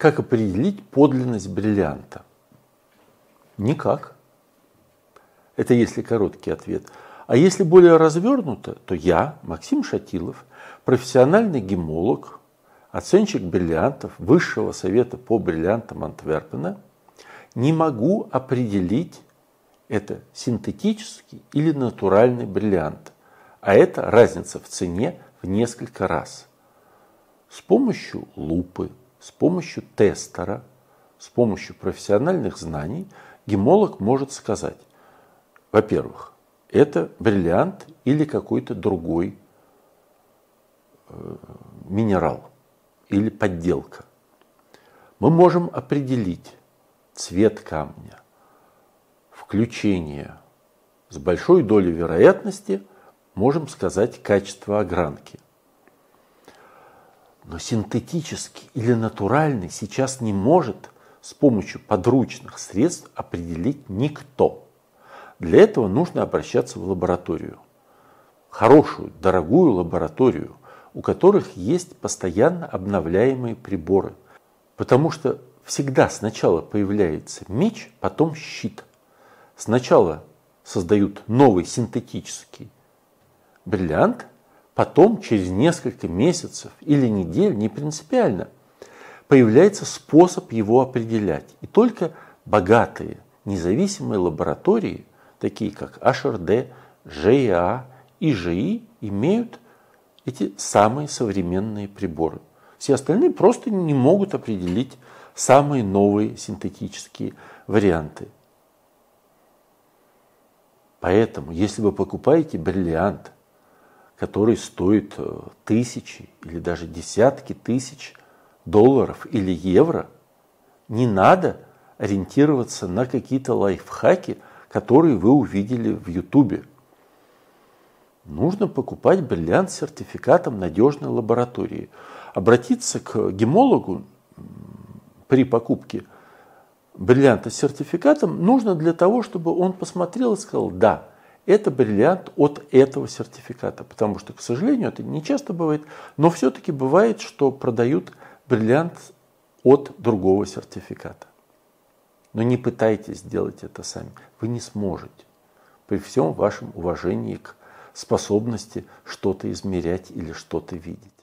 Как определить подлинность бриллианта? Никак. Это если короткий ответ. А если более развернуто, то я, Максим Шатилов, профессиональный гемолог, оценщик бриллиантов Высшего совета по бриллиантам Антверпена, не могу определить, это синтетический или натуральный бриллиант. А это разница в цене в несколько раз. С помощью лупы, с помощью тестера, с помощью профессиональных знаний гемолог может сказать, во-первых, это бриллиант или какой-то другой э, минерал или подделка. Мы можем определить цвет камня, включение с большой долей вероятности можем сказать качество огранки. Но синтетический или натуральный сейчас не может с помощью подручных средств определить никто. Для этого нужно обращаться в лабораторию. Хорошую, дорогую лабораторию, у которых есть постоянно обновляемые приборы. Потому что всегда сначала появляется меч, потом щит. Сначала создают новый синтетический бриллиант, потом через несколько месяцев или недель, не принципиально, появляется способ его определять. И только богатые независимые лаборатории такие как HRD, ЖИА и ЖИ, имеют эти самые современные приборы. Все остальные просто не могут определить самые новые синтетические варианты. Поэтому, если вы покупаете бриллиант, который стоит э, тысячи или даже десятки тысяч долларов или евро, не надо ориентироваться на какие-то лайфхаки – которые вы увидели в Ютубе. Нужно покупать бриллиант с сертификатом надежной лаборатории. Обратиться к гемологу при покупке бриллианта с сертификатом нужно для того, чтобы он посмотрел и сказал, да, это бриллиант от этого сертификата. Потому что, к сожалению, это не часто бывает, но все-таки бывает, что продают бриллиант от другого сертификата. Но не пытайтесь сделать это сами. Вы не сможете. При всем вашем уважении к способности что-то измерять или что-то видеть.